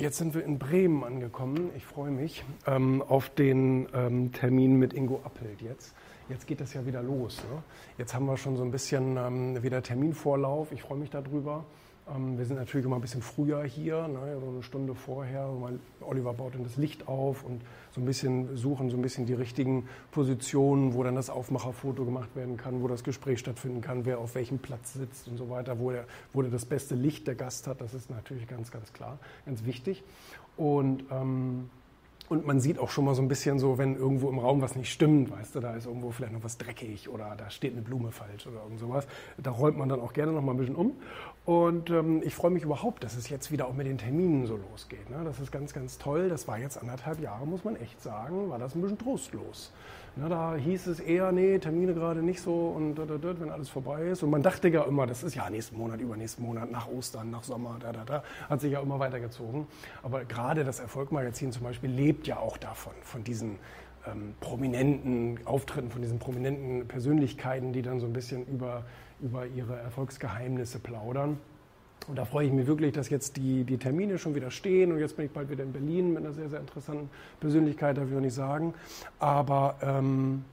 Jetzt sind wir in Bremen angekommen. Ich freue mich ähm, auf den ähm, Termin mit Ingo Appelt jetzt. Jetzt geht das ja wieder los. Ne? Jetzt haben wir schon so ein bisschen ähm, wieder Terminvorlauf. Ich freue mich darüber. Ähm, wir sind natürlich immer ein bisschen früher hier, ne, so eine Stunde vorher. Oliver baut dann das Licht auf und so ein bisschen suchen so ein bisschen die richtigen Positionen, wo dann das Aufmacherfoto gemacht werden kann, wo das Gespräch stattfinden kann, wer auf welchem Platz sitzt und so weiter, wo, der, wo der das beste Licht der Gast hat. Das ist natürlich ganz, ganz klar, ganz wichtig. Und ähm, und man sieht auch schon mal so ein bisschen so, wenn irgendwo im Raum was nicht stimmt, weißt du, da ist irgendwo vielleicht noch was dreckig oder da steht eine Blume falsch oder irgend sowas. Da räumt man dann auch gerne noch mal ein bisschen um. Und ähm, ich freue mich überhaupt, dass es jetzt wieder auch mit den Terminen so losgeht. Ne? Das ist ganz, ganz toll. Das war jetzt anderthalb Jahre, muss man echt sagen, war das ein bisschen trostlos. Ne, da hieß es eher, nee, Termine gerade nicht so und da, da, da, wenn alles vorbei ist. Und man dachte ja immer, das ist ja nächsten Monat, übernächsten Monat, nach Ostern, nach Sommer, da, da, da. Hat sich ja immer weitergezogen. Aber gerade das Erfolgmagazin zum Beispiel lebt ja auch davon, von diesen ähm, prominenten Auftritten, von diesen prominenten Persönlichkeiten, die dann so ein bisschen über, über ihre Erfolgsgeheimnisse plaudern. Und da freue ich mich wirklich, dass jetzt die, die Termine schon wieder stehen. Und jetzt bin ich bald wieder in Berlin mit einer sehr, sehr interessanten Persönlichkeit, darf ich auch nicht sagen. Aber ähm,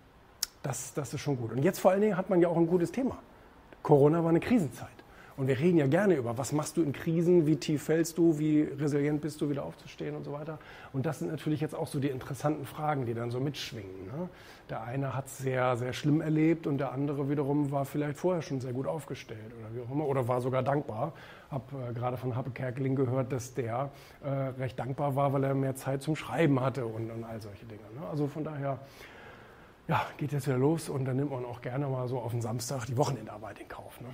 das, das ist schon gut. Und jetzt vor allen Dingen hat man ja auch ein gutes Thema. Corona war eine Krisenzeit. Und wir reden ja gerne über, was machst du in Krisen, wie tief fällst du, wie resilient bist du, wieder aufzustehen und so weiter. Und das sind natürlich jetzt auch so die interessanten Fragen, die dann so mitschwingen. Ne? Der eine hat es sehr, sehr schlimm erlebt und der andere wiederum war vielleicht vorher schon sehr gut aufgestellt oder wie auch immer, oder war sogar dankbar. Habe äh, gerade von Happe Kerkeling gehört, dass der äh, recht dankbar war, weil er mehr Zeit zum Schreiben hatte und, und all solche Dinge. Ne? Also von daher ja, geht jetzt wieder los und dann nimmt man auch gerne mal so auf den Samstag die Wochenendarbeit in Kauf. Ne?